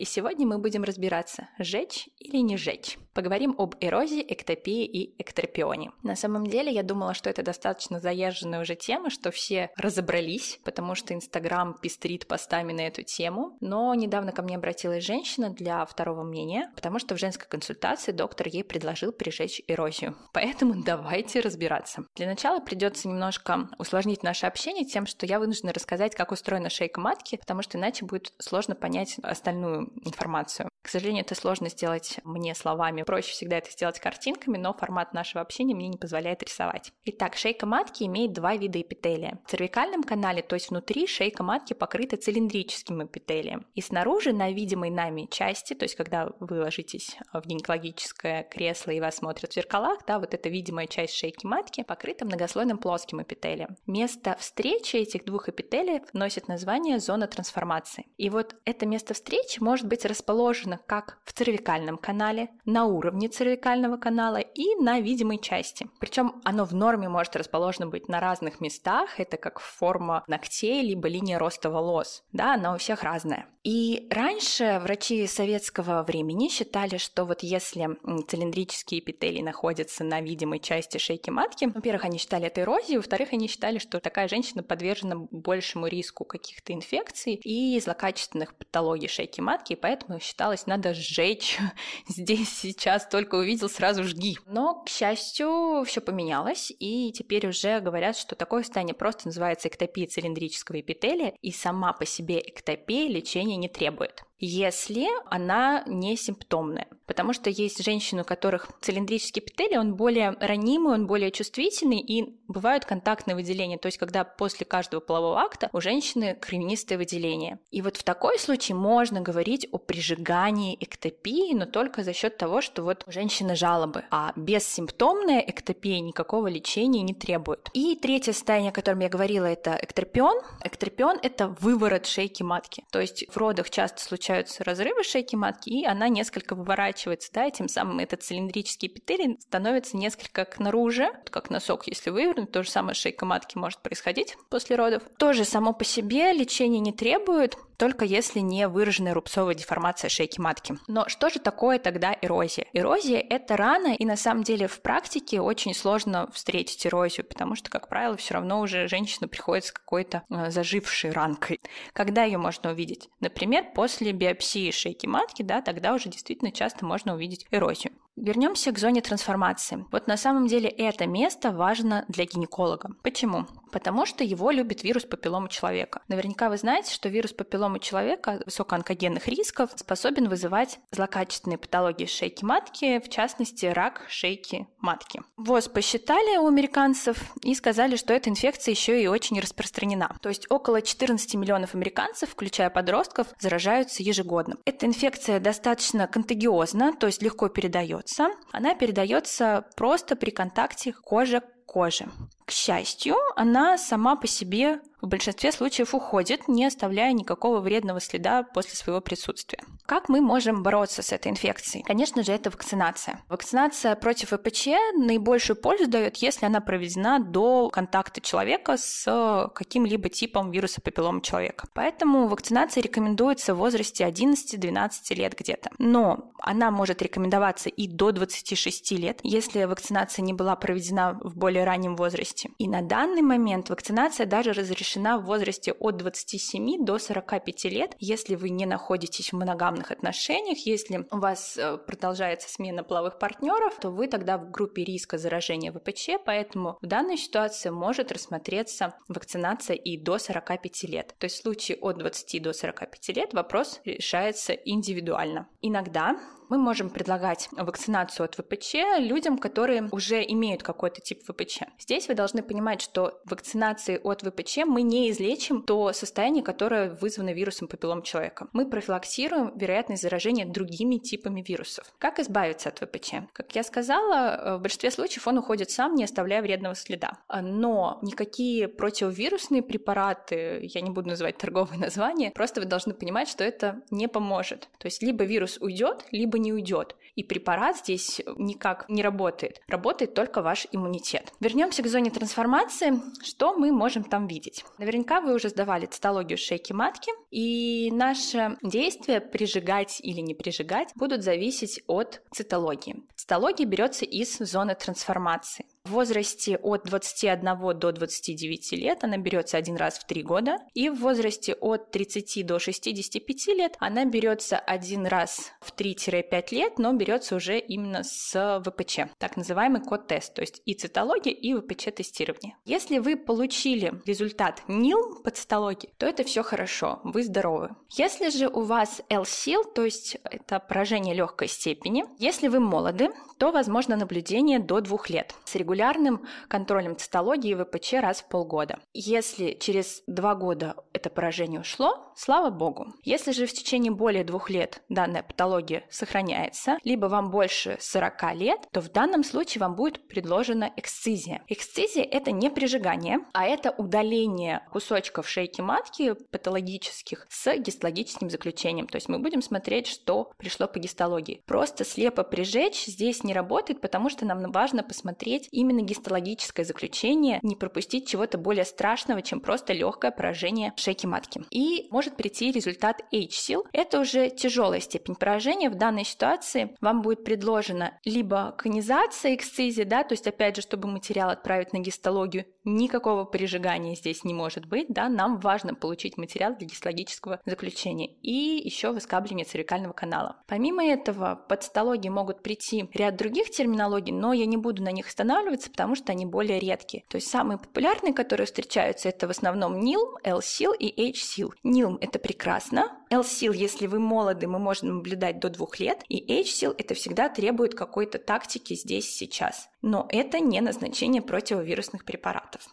И сегодня мы будем разбираться, жечь или не жечь. Поговорим об эрозии, эктопии и эктерпионе. На самом деле, я думала, что это достаточно заезженная уже тема, что все разобрались, потому что Инстаграм пестрит постами на эту тему. Но недавно ко мне обратилась женщина для второго мнения, потому что в женской консультации доктор ей предложил прижечь эрозию. Поэтому давайте разбираться. Для начала придется немножко усложнить наше общение тем, что я вынуждена рассказать, как устроена шейка матки, потому что иначе будет сложно понять остальную информацию. К сожалению, это сложно сделать мне словами. Проще всегда это сделать картинками, но формат нашего общения мне не позволяет рисовать. Итак, шейка матки имеет два вида эпителия. В цервикальном канале, то есть внутри, шейка матки покрыта цилиндрическим эпителием. И снаружи, на видимой нами части, то есть когда вы ложитесь в гинекологическое кресло и вас смотрят в зеркалах, да, вот эта видимая часть шейки матки покрыта многослойным плоским эпителием. Место встречи этих двух эпителиев носит название зона трансформации. И вот это место встречи может быть расположено как в цервикальном канале, на уровне цервикального канала и на видимой части. Причем оно в норме может расположено быть на разных местах, это как форма ногтей, либо линия роста волос. Да, она у всех разная. И раньше врачи советского времени считали, что вот если цилиндрические эпителии находятся на видимой части шейки матки, во-первых, они считали это эрозией, во-вторых, они считали, что такая женщина подвержена большему риску каких-то инфекций и злокачественных патологий шейки матки, и поэтому считалось, надо сжечь здесь, сейчас, только увидел, сразу жги. Но, к счастью, все поменялось, и теперь уже говорят, что такое состояние просто называется эктопией цилиндрического эпителия, и сама по себе эктопия лечения не требует если она не симптомная. Потому что есть женщины, у которых цилиндрический эпителий, он более ранимый, он более чувствительный, и бывают контактные выделения, то есть когда после каждого полового акта у женщины кровянистое выделение. И вот в такой случае можно говорить о прижигании эктопии, но только за счет того, что вот у женщины жалобы, а бессимптомная эктопия никакого лечения не требует. И третье состояние, о котором я говорила, это эктерпион. Эктерпион – это выворот шейки матки. То есть в родах часто случается случаются разрывы шейки матки, и она несколько выворачивается, да, и тем самым этот цилиндрический эпителий становится несколько к наружу, как носок, если вывернуть, то же самое шейка матки может происходить после родов. Тоже само по себе лечение не требует, только если не выраженная рубцовая деформация шейки матки. Но что же такое тогда эрозия? Эрозия – это рана, и на самом деле в практике очень сложно встретить эрозию, потому что, как правило, все равно уже женщина приходит с какой-то э, зажившей ранкой. Когда ее можно увидеть? Например, после биопсии шейки матки, да, тогда уже действительно часто можно увидеть эрозию. Вернемся к зоне трансформации. Вот на самом деле это место важно для гинеколога. Почему? Потому что его любит вирус папиллома человека. Наверняка вы знаете, что вирус папиллома человека высокоонкогенных рисков способен вызывать злокачественные патологии шейки матки, в частности, рак шейки матки. ВОЗ посчитали у американцев и сказали, что эта инфекция еще и очень распространена. То есть около 14 миллионов американцев, включая подростков, заражаются ежегодно. Эта инфекция достаточно контагиозна, то есть легко передается, она передается просто при контакте кожи к коже. К счастью, она сама по себе в большинстве случаев уходит, не оставляя никакого вредного следа после своего присутствия. Как мы можем бороться с этой инфекцией? Конечно же, это вакцинация. Вакцинация против ВПЧ наибольшую пользу дает, если она проведена до контакта человека с каким-либо типом вируса папиллома человека. Поэтому вакцинация рекомендуется в возрасте 11-12 лет где-то. Но она может рекомендоваться и до 26 лет, если вакцинация не была проведена в более раннем возрасте. И на данный момент вакцинация даже разрешена в возрасте от 27 до 45 лет, если вы не находитесь в моногамных отношениях, если у вас э, продолжается смена половых партнеров, то вы тогда в группе риска заражения ВПЧ, поэтому в данной ситуации может рассмотреться вакцинация и до 45 лет. То есть в случае от 20 до 45 лет вопрос решается индивидуально. Иногда мы можем предлагать вакцинацию от ВПЧ людям, которые уже имеют какой-то тип ВПЧ. Здесь вы должны понимать, что вакцинацией от ВПЧ мы не излечим то состояние, которое вызвано вирусом папиллом человека. Мы профилактируем вероятность заражения другими типами вирусов. Как избавиться от ВПЧ? Как я сказала, э, в большинстве случаев он уходит сам, не оставляя вредного следа. Но никакие противовирусные препараты, я не буду называть торговые названия, просто вы должны понимать, что это не поможет. То есть либо вирус уйдет, либо не уйдет. И препарат здесь никак не работает. Работает только ваш иммунитет. Вернемся к зоне трансформации. Что мы можем там видеть? Наверняка вы уже сдавали цитологию шейки матки, и наше действие прижигать или не прижигать будут зависеть от цитологии. Цитология берется из зоны трансформации. В возрасте от 21 до 29 лет она берется один раз в 3 года, и в возрасте от 30 до 65 лет она берется один раз в 3-5 лет, но берется уже именно с ВПЧ, так называемый код-тест, то есть и цитология, и ВПЧ-тестирование. Если вы получили результат НИЛ по цитологии, то это все хорошо, вы здоровы. Если же у вас L-сил, то есть это поражение легкой степени, если вы молоды, то возможно наблюдение до двух лет с регулярным контролем цитологии ВПЧ раз в полгода. Если через два года это поражение ушло, слава богу. Если же в течение более двух лет данная патология сохраняется, либо вам больше 40 лет, то в данном случае вам будет предложена эксцизия. Эксцизия – это не прижигание, а это удаление кусочков шейки матки патологических с гистологическим заключением. То есть мы будем смотреть, что пришло по гистологии. Просто слепо прижечь здесь не работает, потому что нам важно посмотреть именно гистологическое заключение, не пропустить чего-то более страшного, чем просто легкое поражение шейки матки. И может прийти результат H-сил. Это уже тяжелая степень поражения. В данной ситуации вам будет предложена либо конизация эксцизии, да, то есть опять же, чтобы материал отправить на гистологию, никакого прижигания здесь не может быть, да, нам важно получить материал для гистологического заключения и еще выскабливание цервикального канала. Помимо этого, под цитологии могут прийти ряд других терминологий, но я не буду на них останавливаться, потому что они более редкие. То есть самые популярные, которые встречаются, это в основном NILM, L-SIL и H-SIL. NILM – это прекрасно. L-SIL, если вы молоды, мы можем наблюдать до двух лет. И H-SIL – это всегда требует какой-то тактики здесь сейчас. Но это не назначение противовирусных препаратов.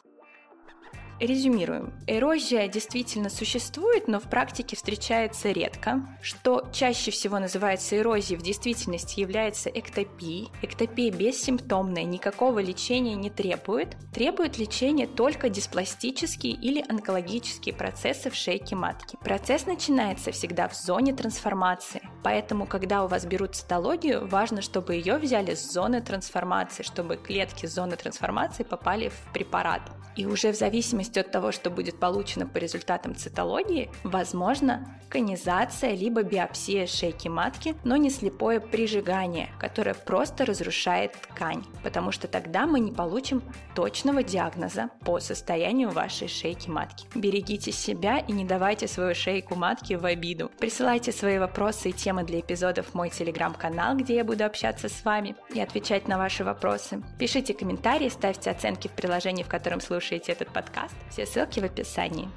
Резюмируем. Эрозия действительно существует, но в практике встречается редко. Что чаще всего называется эрозией, в действительности является эктопией. Эктопия бессимптомная, никакого лечения не требует. Требует лечения только диспластические или онкологические процессы в шейке матки. Процесс начинается всегда в зоне трансформации. Поэтому, когда у вас берут цитологию, важно, чтобы ее взяли с зоны трансформации, чтобы клетки зоны трансформации попали в препарат. И уже в зависимости от того, что будет получено по результатам цитологии, возможно конизация либо биопсия шейки матки, но не слепое прижигание, которое просто разрушает ткань, потому что тогда мы не получим точного диагноза по состоянию вашей шейки матки. Берегите себя и не давайте свою шейку матки в обиду. Присылайте свои вопросы и темы для эпизодов в мой телеграм-канал, где я буду общаться с вами и отвечать на ваши вопросы. Пишите комментарии, ставьте оценки в приложении, в котором слушаете слушаете этот подкаст. Все ссылки в описании.